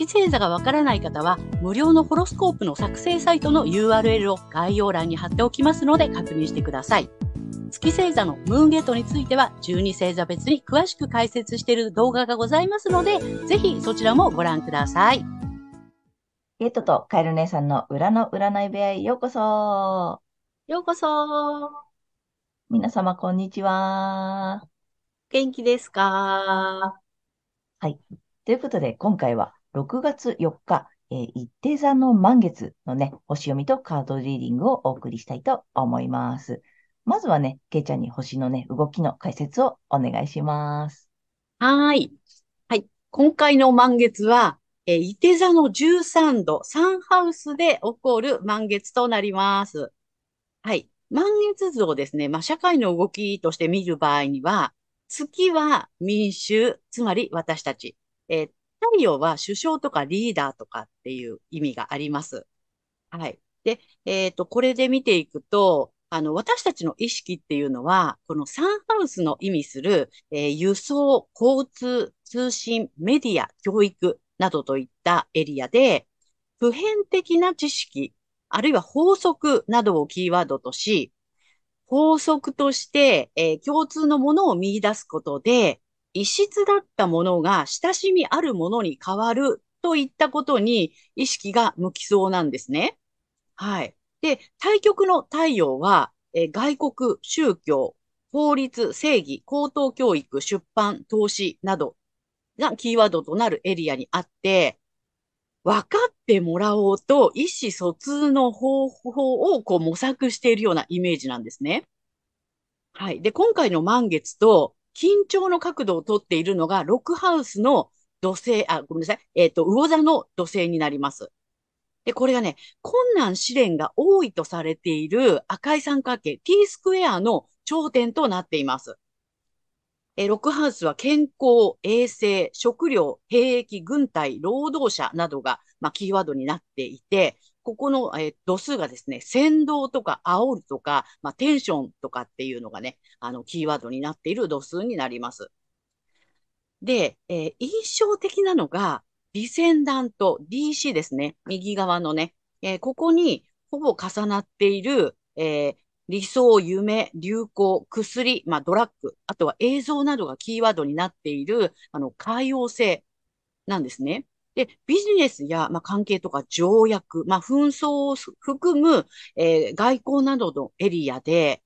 月星座がわからない方は、無料のホロスコープの作成サイトの URL を概要欄に貼っておきますので確認してください。月星座のムーンゲートについては、12星座別に詳しく解説している動画がございますので、ぜひそちらもご覧ください。ゲートとカエル姉さんの裏の占い部屋へようこそ。ようこそ。皆様、こんにちは。元気ですか？はい。ということで、今回は6月4日、えー、一定座の満月のね、星読みとカードリーディングをお送りしたいと思います。まずはね、けいちゃんに星のね、動きの解説をお願いします。はい。はい。今回の満月は、えー、伊手座の13度、サンハウスで起こる満月となります。はい。満月図をですね、まあ、社会の動きとして見る場合には、月は民衆、つまり私たち。えー、太陽は首相とかリーダーとかっていう意味があります。はい。で、えっ、ー、と、これで見ていくと、あの、私たちの意識っていうのは、このサンハウスの意味する、えー、輸送、交通、通信、メディア、教育などといったエリアで、普遍的な知識、あるいは法則などをキーワードとし、法則として、えー、共通のものを見出すことで、異質だったものが親しみあるものに変わるといったことに意識が向きそうなんですね。はい。で、対極の太陽は、え外国、宗教、法律、正義、高等教育、出版、投資などがキーワードとなるエリアにあって、分かってもらおうと意思疎通の方法をこう模索しているようなイメージなんですね。はい。で、今回の満月と緊張の角度をとっているのが、ロックハウスの土星、あ、ごめんなさい。えっ、ー、と、魚座の土星になります。で、これがね、困難試練が多いとされている赤い三角形 T スクエアの頂点となっています。えロックハウスは健康、衛生、食料、兵役、軍隊、労働者などが、まあ、キーワードになっていて、ここの、えー、度数がですね、先導とか煽るとか、まあ、テンションとかっていうのがね、あの、キーワードになっている度数になります。で、えー、印象的なのが、ディセンダント DC ですね。右側のね、えー、ここにほぼ重なっている、え、理想、夢、流行、薬、まあ、ドラッグ、あとは映像などがキーワードになっている、あの、海洋性なんですね。で、ビジネスや、まあ、関係とか条約、まあ、紛争を含む、えー、外交などのエリアで、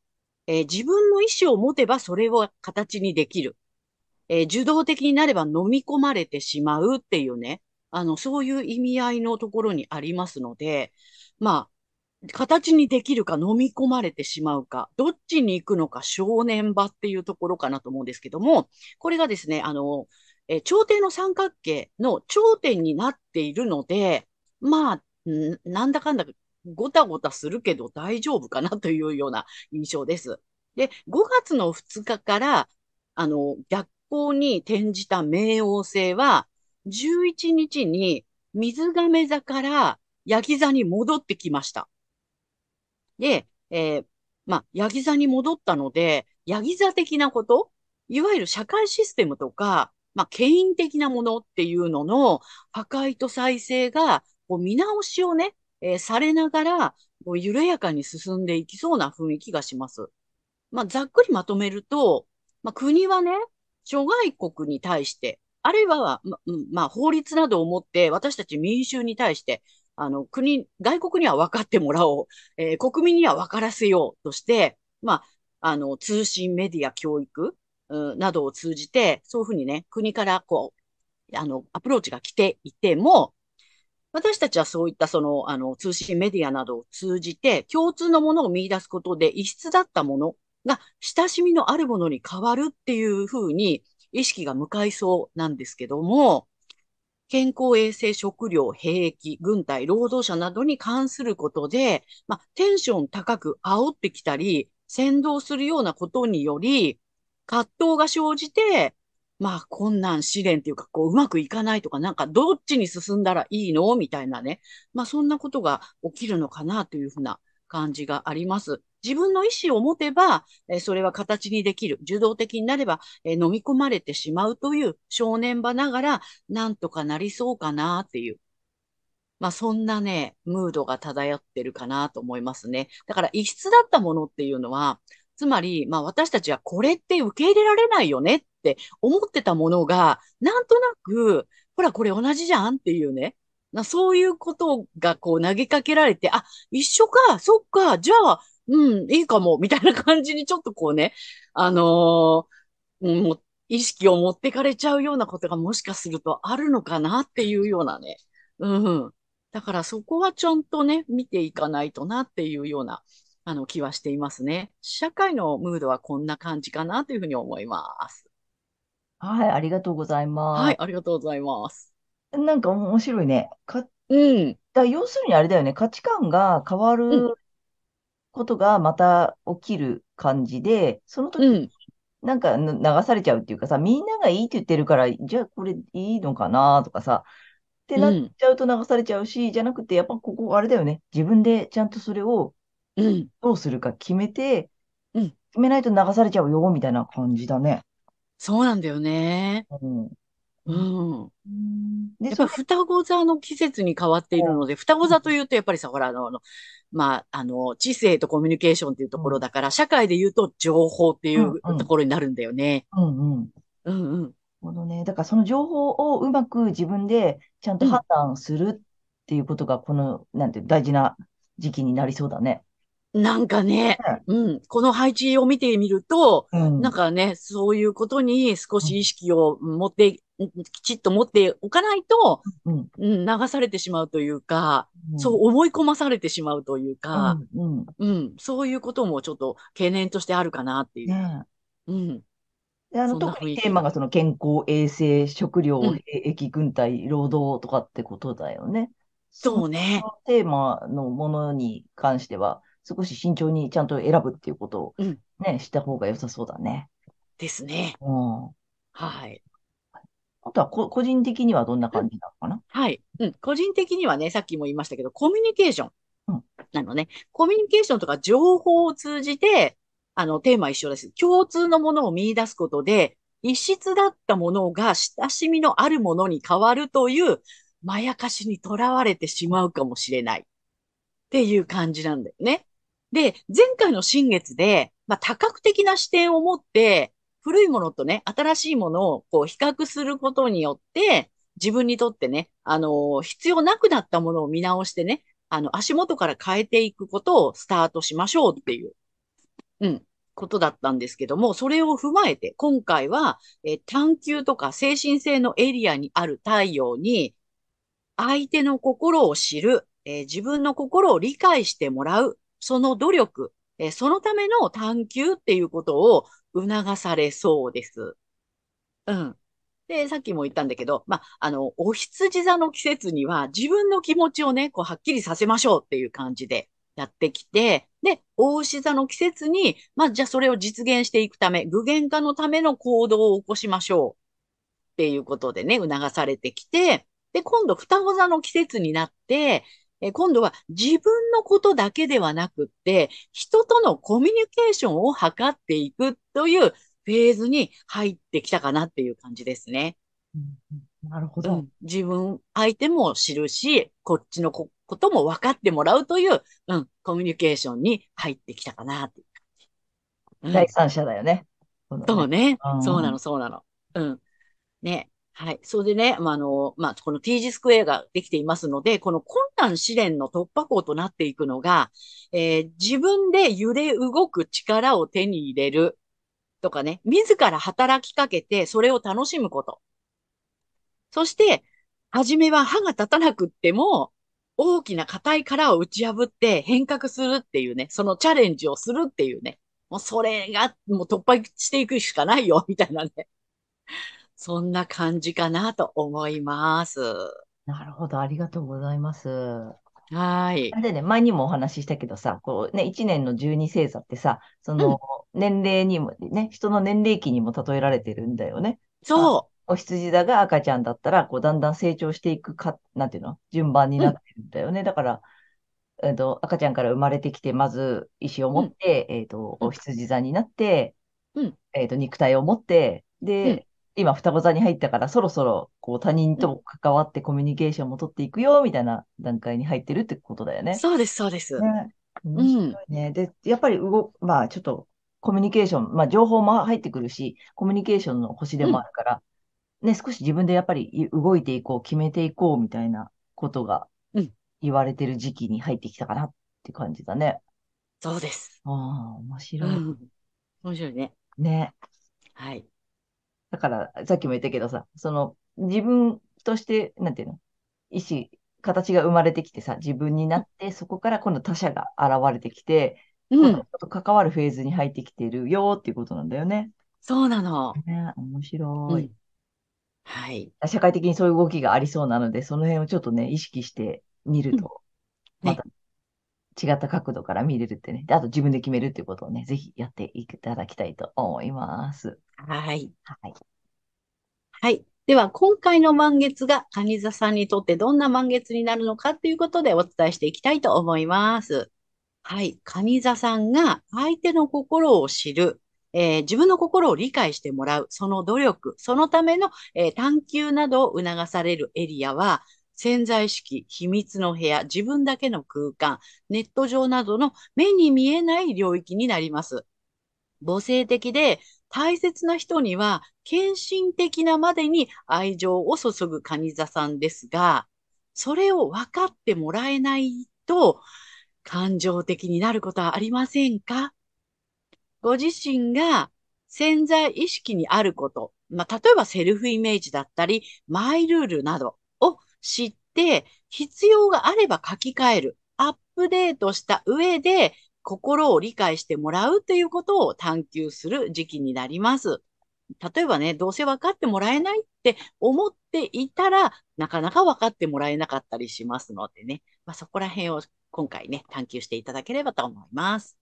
えー、自分の意思を持てばそれを形にできる。えー、受動的になれば飲み込まれてしまうっていうね、あの、そういう意味合いのところにありますので、まあ、形にできるか飲み込まれてしまうか、どっちに行くのか正念場っていうところかなと思うんですけども、これがですね、あの、えー、朝廷の三角形の頂点になっているので、まあ、なんだかんだごたごたするけど大丈夫かなというような印象です。で、5月の2日から、あの、逆光に転じた冥王星は、11日に水亀座からヤギ座に戻ってきました。で、えー、まあ、ヤギ座に戻ったので、ヤギ座的なこと、いわゆる社会システムとか、まあ、権威的なものっていうのの破壊と再生が、こう見直しをね、えー、されながら、こう緩やかに進んでいきそうな雰囲気がします。まあ、ざっくりまとめると、まあ、国はね、諸外国に対して、あるいは、ま、まあ、法律などをもって私たち民衆に対して、あの、国、外国には分かってもらおう、えー、国民には分からせようとして、まあ、あの、通信、メディア、教育、などを通じて、そういうふうにね、国からこう、あの、アプローチが来ていても、私たちはそういったその、あの、通信メディアなどを通じて、共通のものを見出すことで、異質だったものが、親しみのあるものに変わるっていうふうに、意識が向かいそうなんですけども、健康衛生、食料、兵役、軍隊、労働者などに関することで、まあ、テンション高く煽ってきたり、先導するようなことにより、葛藤が生じて、まあ、困難試練っていうか、こう、うまくいかないとか、なんか、どっちに進んだらいいの？みたいなね。まあ、そんなことが起きるのかなというふうな感じがあります。自分の意思を持てば、えそれは形にできる。受動的になれば、え飲み込まれてしまうという正念場ながら、なんとかなりそうかなっていう。まあそんなね、ムードが漂ってるかなと思いますね。だから異質だったものっていうのは、つまり、まあ私たちはこれって受け入れられないよねって思ってたものが、なんとなく、ほらこれ同じじゃんっていうね。そういうことがこう投げかけられて、あ、一緒か、そっか、じゃあ、うん、いいかも、みたいな感じにちょっとこうね、あのー、もう意識を持ってかれちゃうようなことがもしかするとあるのかなっていうようなね。うん。だからそこはちゃんとね、見ていかないとなっていうような、あの気はしていますね。社会のムードはこんな感じかなというふうに思います。はい、ありがとうございます。はい、ありがとうございます。なんか面白いね。か、うん。だ要するにあれだよね。価値観が変わることがまた起きる感じで、その時になんか流されちゃうっていうかさ、みんながいいって言ってるから、じゃあこれいいのかなとかさ、ってなっちゃうと流されちゃうし、じゃなくて、やっぱここあれだよね。自分でちゃんとそれをどうするか決めて、うん。決めないと流されちゃうよ、みたいな感じだね。そうなんだよね。うん。うん。で、やっぱ双子座の季節に変わっているので、双子座というと、やっぱりさ、ほら、あの、まあ、あの、知性とコミュニケーションっていうところだから、社会で言うと情報っていうところになるんだよね。うんうん。うんうん。ほどね。だからその情報をうまく自分でちゃんと判断するっていうことが、この、なんて大事な時期になりそうだね。なんかね、うん、この配置を見てみると、うん、なんかね、そういうことに少し意識を持って、うん、きちっと持っておかないと、うん、流されてしまうというか、そう思い込まされてしまうというか、うんそういうこともちょっと懸念としてあるかなっていう。ね、うん。あの特にテーマがその健康、衛生、食料、兵役、軍隊、労働とかってことだよね。そうね。テーマのものに関しては、少し慎重にちゃんと選ぶっていうことをね、うん、した方が良さそうだね。ですね。うん。はい。あとはこ、個人的にはどんな感じなのかな、はい。うん。個人的にはね、さっきも言いましたけど、コミュニケーション。うん。なのね。コミュニケーションとか情報を通じて、あの、テーマ一緒です。共通のものを見出すことで、異質だったものが親しみのあるものに変わるという、まやかしにとらわれてしまうかもしれない。っていう感じなんだよね。で、前回の新月で、まあ、多角的な視点を持って、古いものとね、新しいものをこう比較することによって、自分にとってね、あのー、必要なくなったものを見直してね、あの、足元から変えていくことをスタートしましょうっていう、うん、ことだったんですけども、それを踏まえて、今回は、え探求とか精神性のエリアにある太陽に、相手の心を知る、えー、自分の心を理解してもらう、その努力、えそのための探求っていうことを促されそうです。うん。で、さっきも言ったんだけど、まあ、の、お羊座の季節には自分の気持ちをね、こう、はっきりさせましょうっていう感じでやってきて、で、大牛座の季節に、ま、じゃあそれを実現していくため、具現化のための行動を起こしましょうっていうことでね、促されてきて、で、今度、双子座の季節になって、え今度は自分のことだけではなくって、人とのコミュニケーションを図っていくというフェーズに入ってきたかなっていう感じですね。うん、なるほど、うん、自分、相手も知るし、こっちのことも分かってもらうという、うん、コミュニケーションに入ってきたかなっていう感じ。うん、第三者だよね。そうね。そうなの、そうなの。うん。ね。はい。それでね、まあ、あの、まあ、この T 字スクエアができていますので、この困難試練の突破口となっていくのが、えー、自分で揺れ動く力を手に入れるとかね、自ら働きかけてそれを楽しむこと。そして、初めは歯が立たなくっても、大きな硬い殻を打ち破って変革するっていうね、そのチャレンジをするっていうね、もうそれがもう突破していくしかないよ、みたいなね。そんな感じかなと思います。なるほど。ありがとうございます。はい。でね、前にもお話ししたけどさ、こうね、1年の十二星座ってさ、そのうん、年齢にも、ね、人の年齢期にも例えられてるんだよね。あ、そお羊座が赤ちゃんだったら、こう、だんだん成長していくか、なんていうの順番にう。うん、なってるんだよね。だから、えっと、赤ちゃんから生まれてきて、まず意思をうん、持って、えっと、おうん、羊座になって、うん、えっと、肉体を持って、うん、で、今双子座に入ったから、そろそろ、こう、他人うん。と関わってコミュニケーションも取っていくよ、みたいな段階に入ってるってことだよね。そうです、そうです。ね。面うん、ね。で、やっぱり動、まあ、ちょっと、コミュニケーション、まあ、情報も入ってくるし、コミュニケーションの星でうん、もあるから、ね、少し自分でやっぱりい動いていこう、決めていこう、みたいなことがうん。言われてる時期に入ってきたかなって感じだね。そうです。ああ、面白い。うん。面白いね。ね。はい。だから、さっきも言ったけどさ、その、自分として、なんていうの、意思、形が生まれてきてさ、自分になって、そこから今度他者が現れてきて、うん。人と関わるフェーズに入ってきてるよっていうことなんだよね。そうなの。ね、面白い。うん。はい。社会的にそういう動きがありそうなので、その辺をちょっとね、意識してみるうん。と、またね。違った角度から見れるってね。で、あと自分で決めるっていうことをね、ぜひやっていただきたいと思います。はい。はい。はい。では、今回の満月が蟹座さんにとってどんな満月になるのかということでお伝えしていきたいと思います。はい。蟹座さんが相手の心を知る、えー自分の心を理解してもらう、その努力、そのための、えー探求などを促されるエリアは、潜在意識、秘密の部屋、自分だけの空間、ネット上などの目に見えない領域になります。母性的で大切な人には献身的なまでに愛情を注ぐ蟹座さんですが、それを分かってもらえないと感情的になることはありませんか？ご自身が潜在意識にあること、まあ、例えばセルフイメージだったり、マイルールなど知って、必要があれば書き換える、アップデートした上で、心を理解してもらうということを探求する時期になります。例えばね、どうせ分かってもらえないって思っていたら、なかなか分かってもらえなかったりしますのでね、まあ、そこら辺を今回ね、探求していただければと思います。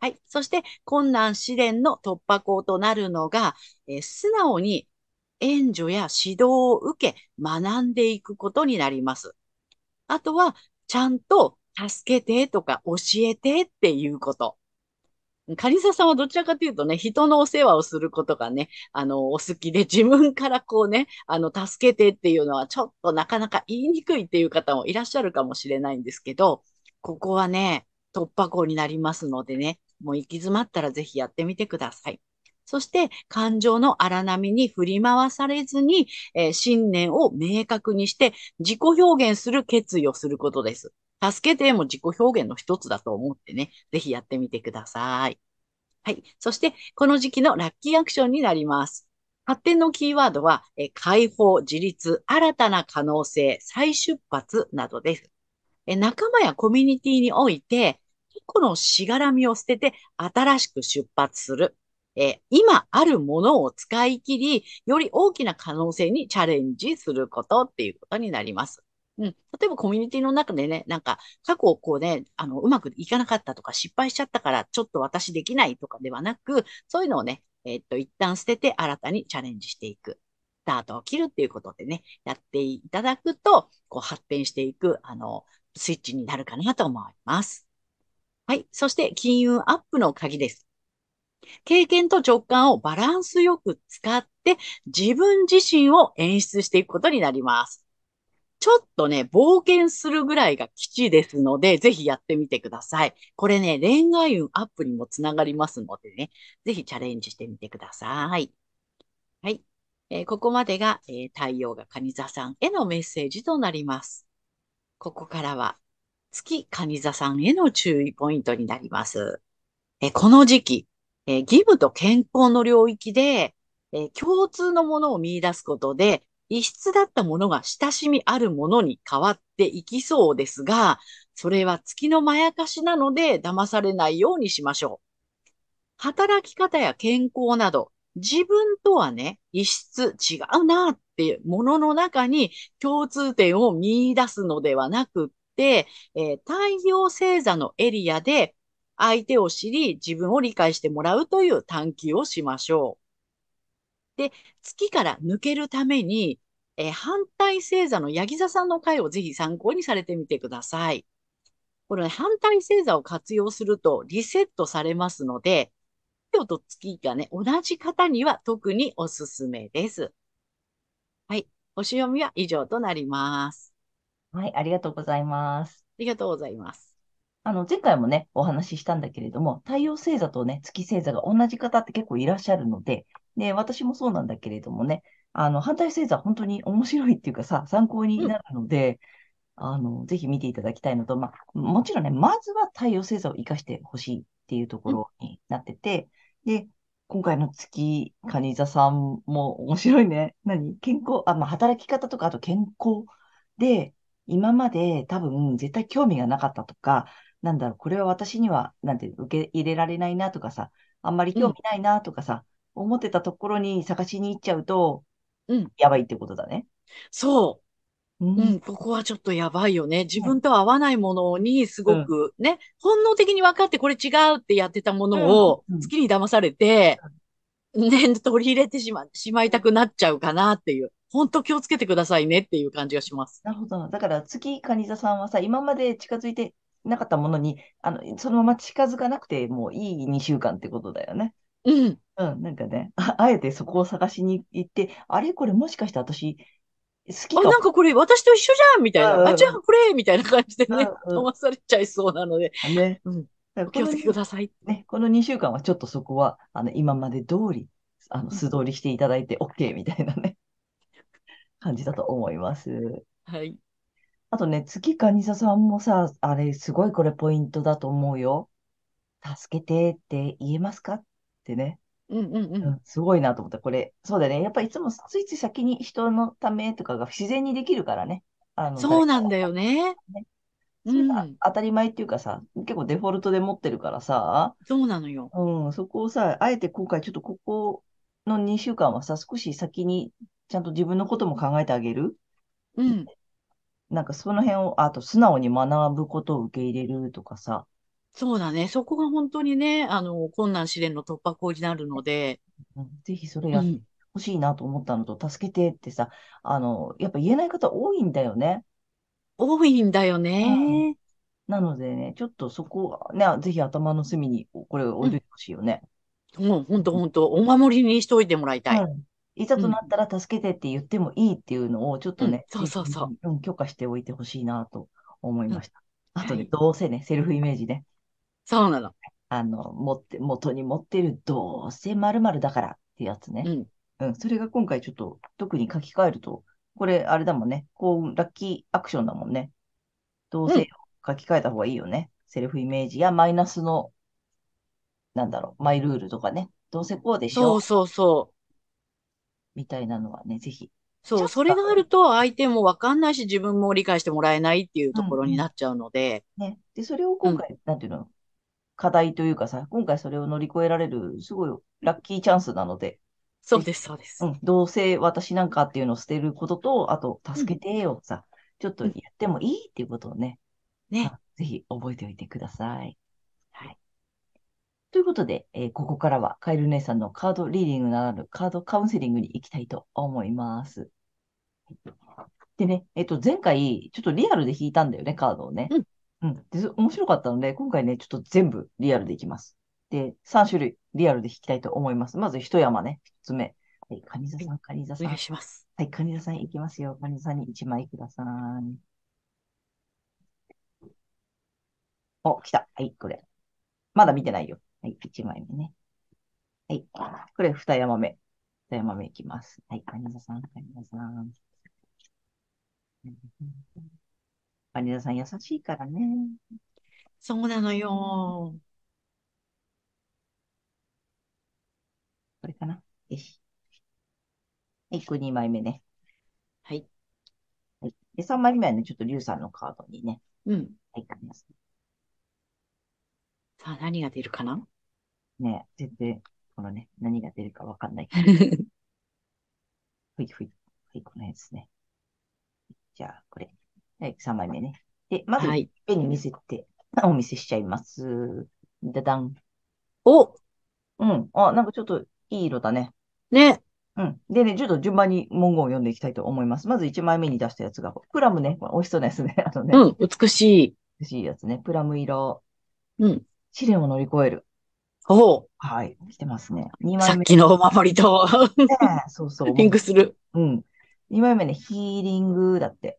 はい。そして、困難試練の突破口となるのが、えー素直に援助や指導を受け、学んでいくことになります。あとは、ちゃんと助けてとか教えてっていうこと。カリサさんはどちらかというとね、人のお世話をすることがね、あの、お好きで、自分からこうね、あの、助けてっていうのはちょっとなかなか言いにくいっていう方もいらっしゃるかもしれないんですけど、ここはね、突破口になりますのでね、もう行き詰まったらぜひやってみてください。そして、感情の荒波に振り回されずに、えー信念を明確にして、自己表現する決意をすることです。助けても自己表現の一つだと思ってね、ぜひやってみてください。はい。そして、この時期のラッキーアクションになります。発展のキーワードは、え解放、自立、新たな可能性、再出発などです。え仲間やコミュニティにおいて、個のしがらみを捨てて新しく出発する。え今あるものを使い切り、より大きな可能性にチャレンジすることっていうことになります。うん。例えばコミュニティの中でね、なんか過去こうね、あの、うまくいかなかったとか失敗しちゃったからちょっと私できないとかではなく、そういうのをね、えっと、一旦捨てて新たにチャレンジしていく。スタートを切るっていうことでね、やっていただくと、こう発展していく、あの、スイッチになるかなと思います。はい。そして金運アップの鍵です。経験と直感をバランスよく使って自分自身を演出していくことになります。ちょっとね、冒険するぐらいが基地ですので、ぜひやってみてください。これね、恋愛運アップにもつながりますのでね、ぜひチャレンジしてみてください。はい。えーここまでが、えー太陽が蟹座さんへのメッセージとなります。ここからは月蟹座さんへの注意ポイントになります。えこの時期、え義務と健康の領域で、え共通のものを見出すことで、異質だったものが親しみあるものに変わっていきそうですが、それは月のまやかしなので騙されないようにしましょう。働き方や健康など、自分とはね、異質違うなっていうものの中に共通点を見出すのではなくって、えー太陽星座のエリアで相手を知り、自分を理解してもらうという探求をしましょう。で、月から抜けるために、えー反対星座のヤギ座さんの回をぜひ参考にされてみてください。これね、反対星座を活用するとリセットされますので、太陽と月がね、同じ方には特におすすめです。はい。星読みは以上となります。はい、ありがとうございます。ありがとうございます。あの、前回もね、お話ししたんだけれども、太陽星座とね、月星座が同じ方って結構いらっしゃるので、で、私もそうなんだけれどもね、あの、反対星座本当に面白いっていうかさ、参考になるので、あの、ぜひ見ていただきたいのと、まあ、もちろんね、まずは太陽星座を活かしてほしいっていうところになってて、で、今回の月、蟹座さんも面白いね。何？健康、あ、まあ、働き方とか、あと健康で、今まで多分絶対興味がなかったとか、なんだろう、これは私には、なんていうの、受け入れられないなとかさ、あんまり興味ないなとかさ、思ってたところに探しに行っちゃうと、うん。やばいってことだね。そうう。んうん。ここはちょっとやばいよね。自分と合わないものにすごくね、本能的に分かってこれ違うってやってたものをうんうん月に騙されて、ね、取り入れてしま、しまいたくなっちゃうかなっていう。本当気をつけてくださいねっていう感じがします。なるほど。だから、月蟹座さんはさ、今まで近づいてなかったものに、あの、そのまま近づかなくてもいい2週間ってことだよね。うん。うん、なんかね、あ、あえてそこを探しに行って、あれ？これもしかして私、好きあ、かなんかこれ私と一緒じゃんみたいな。あ、じゃあこれみたいな感じでね、うんうん騙されちゃいそうなので、もね。うん。お気をつけください。ね、この2週間はちょっとそこは、あの、今まで通り、あの、素通りしていただいて OK みたいなね、感じだと思います。はい。あとね、月蟹座さんもさ、あれ、すごいこれポイントだと思うよ。助けてって言えますか？ってね。うんうんう。うんん、すごいなと思った。これ、そうだね。やっぱりいつもついつい先に人のためとかが自然にできるからね。あの、そうなんだよね。それがうん当たり前っていうかさ、結構デフォルトで持ってるからさ、そうなのよ。うん、そこをさ、あえて今回ちょっとここの2週間はさ、少し先にちゃんと自分のことも考えてあげる？うん。なんかその辺を、あと素直に学ぶことを受け入れるとかさ、そうだね。そこが本当にね、あの、困難試練の突破口になるので、うんぜひそれやってうん。ほしいなと思ったのと、助けてってさ、あの、やっぱ言えない方多いんだよね。多いんだよね。なのでね、ちょっとそこはね、ぜひ頭の隅にこれ置いといてほしいよね。もう本当本当お守りにしといてもらいたい。うんいざとなったら助けてって言ってもいいっていうのをちょっとね、うんそうそうそううん、許可しておいてほしいなと思いました。あとね、はいどうせね、セルフイメージね、そうなの。あの、持って、元に持ってるどうせ〇〇だからってやつね。うん。うん、それが今回ちょっと特に書き換えると、これあれだもんね、こう、ラッキーアクションだもんね。どうせうん書き換えた方がいいよね。セルフイメージやマイナスの、なんだろう、マイルールとかね。どうせこうでしょそうそうそう。みたいなのはね、ぜひ。そう、それがあると相手もわかんないし自分も理解してもらえないっていうところになっちゃうので、ね。で、それを今回、なんていうの、課題というかさ、今回それを乗り越えられる、すごいラッキーチャンスなので、そうです、そうですう。ん、どうせ私なんかっていうのを捨てることと、あと、助けてをさ、ちょっと言ってもいいっていうことをね、ね。あぜひ覚えておいてください。ということで、えーここからはカエル姉さんのカードリーディングならぬカードカウンセリングに行きたいと思います。でね、えっと、前回、ちょっとリアルで引いたんだよね、カードをね。うん。うん。で、そ面白かったので、今回ね、ちょっと全部リアルでいきます。で、3種類リアルで引きたいと思います。まず一山ね、一つ目。はい、カニ座さん、カニ座さん。お願いします。はい、カニ座さんいきますよ。カニ座さんに1枚ください。お、来た。はい、これ。まだ見てないよ。はい、1枚目ね。はい、これ2山目。2山目いきます。はい、カニ座さん、カニ座さん。カニ座さん優しいからね。そうなのよ。これかな？よし。はい、これ2枚目ね。はい。はい。で、3枚目はね、ちょっとリュウさんのカードにね。うん。はい、カニ座ささあ、何が出るかな？んね、全然、このね、何が出るかわかんないけど。ふいふい。はい、この辺ですね。じゃあ、これ。はい、3枚目ね。で、まず、はい。ペンに見せて、お見せしちゃいます。だだん。おうん。あ、なんかちょっといい色だね。ね。うん。でね、ちょっと順番に文言を読んでいきたいと思います。まず1枚目に出したやつが、プラムね。美味しそうなやつね。あのね。うん、美しい。美しいやつね。プラム色。うん。試練を乗り越える。おう。はい。来てますね。2枚目。さっきのお守りとね、そうそう。リンクする。うん。2枚目ね、ヒーリングだって。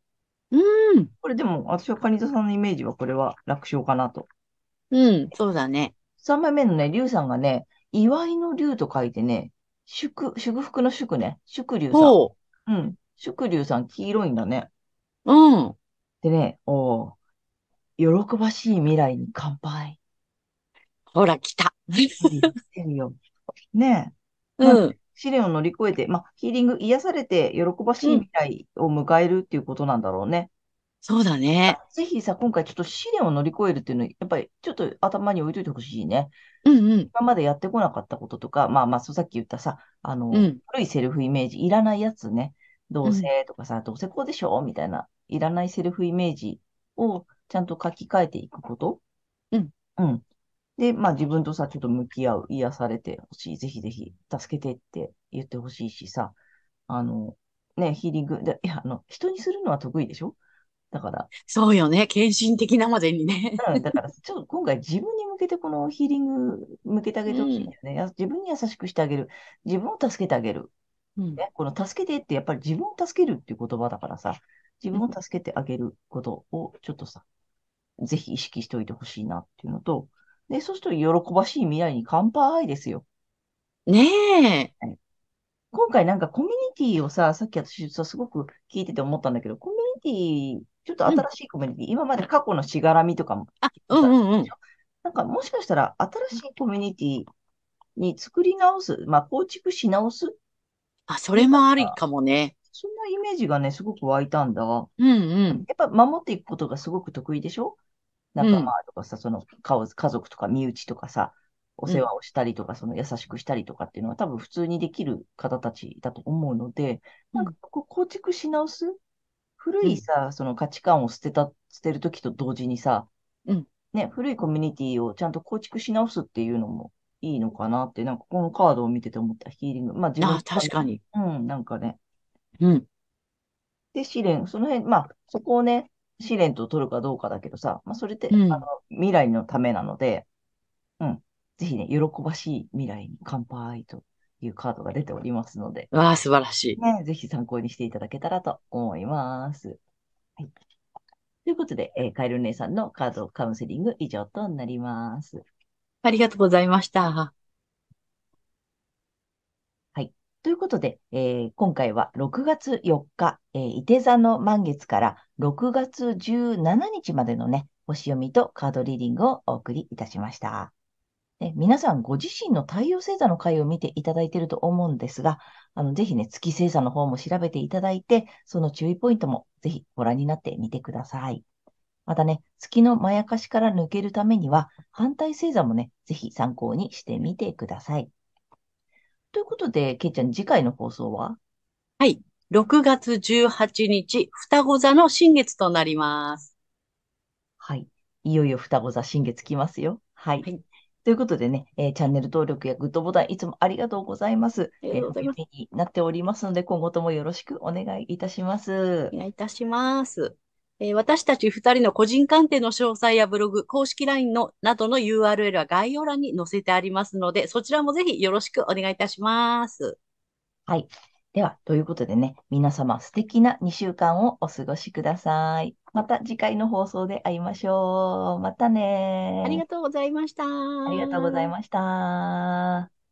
うん。これでも、私はカニザさんのイメージはこれは楽勝かなと。うん、そうだね。3枚目のね、竜さんがね、祝いの竜と書いてね、祝、祝福の祝ね、祝竜さん。うん。祝竜さん、黄色いんだね。うん。でね、お喜ばしい未来に乾杯。ほら、来た。ねえ。うん。試練を乗り越えて、まあ、ヒーリング、癒されて喜ばしい未来を迎えるっていうことなんだろうね。そうだね。ぜひさ、今回ちょっと試練を乗り越えるっていうの、やっぱりちょっと頭に置いといてほしいね。うんうん。今までやってこなかったこととか、まあまあ、そうさっき言ったさ、あの、うん、古いセルフイメージ、いらないやつね。どうせとかさ、うん、どうせこうでしょみたいな、いらないセルフイメージをちゃんと書き換えていくこと？うん。うん。で、まあ自分とさ、ちょっと向き合う、癒されてほしい。ぜひぜひ、助けてって言ってほしいしさ、あの、ね、ヒーリング、でいや、あの、人にするのは得意でしょ？だから。そうよね。献身的なまでにね。うん、だから、ちょっと今回自分に向けてこのヒーリング向けてあげてほしいんだよね、うん、自分に優しくしてあげる。自分を助けてあげる。うん、ね、この助けてってやっぱり自分を助けるっていう言葉だからさ、自分を助けてあげることをちょっとさ、ぜひ意識しておいてほしいなっていうのと、で、そうすると喜ばしい未来に乾杯ですよ。ねえ。今回なんかコミュニティをさ、さっき私さ、すごく聞いてて思ったんだけど、コミュニティ、ちょっと新しいコミュニティ、うん、今まで過去のしがらみとかも。あ、うんうんうん。なんかもしかしたら新しいコミュニティに作り直す、まあ構築し直す。あ、それもありかもね。そんなイメージがね、すごく湧いたんだ。うんうん。やっぱ守っていくことがすごく得意でしょ？仲間とかさ、うん、その家族とか身内とかさ、お世話をしたりとか、その優しくしたりとかっていうのは多分普通にできる方たちだと思うので、なんかこう構築し直す？古いさ、その価値観を捨てた、捨てるときと同時にさ、うん、ね、古いコミュニティをちゃんと構築し直すっていうのもいいのかなって、なんかこのカードを見てて思ったヒーリング。まあ自分あ、確かに。うん、なんかね。うん。で、試練、その辺、まあ、そこをね、試練と取るかどうかだけどさ、まあ、それって、うん、あの未来のためなので、うん。ぜひね、喜ばしい未来に乾杯というカードが出ておりますので。わあ、素晴らしい。ね、ぜひ参考にしていただけたらと思います。はい。ということで、えー、カエル姉さんのカードカウンセリング以上となります。ありがとうございました。ということで、えー、今回は6月4日、えー、伊手座の満月から6月17日までのね、星読みとカードリーディングをお送りいたしました。で皆さんご自身の太陽星座の回を見ていただいていると思うんですが、あのぜひね、月星座の方も調べていただいて、その注意ポイントもぜひご覧になってみてください。またね、月のまやかしから抜けるためには、反対星座もね、ぜひ参考にしてみてください。ということで、けいちゃん、次回の放送は？はい。6月18日、双子座の新月となります。はい。いよいよ双子座新月来ますよ。はい。はい、ということでね、えー、チャンネル登録やグッドボタンいつもありがとうございます。ありがとうございます。えー、になっておりますので、今後ともよろしくお願いいたします。お願いいたします。えー、私たち二人の個人鑑定の詳細やブログ、公式 LINE のなどの URL は概要欄に載せてありますので、そちらもぜひよろしくお願いいたします。はい。では、ということでね、皆様素敵な2週間をお過ごしください。また次回の放送で会いましょう。またね。ありがとうございました。ありがとうございました。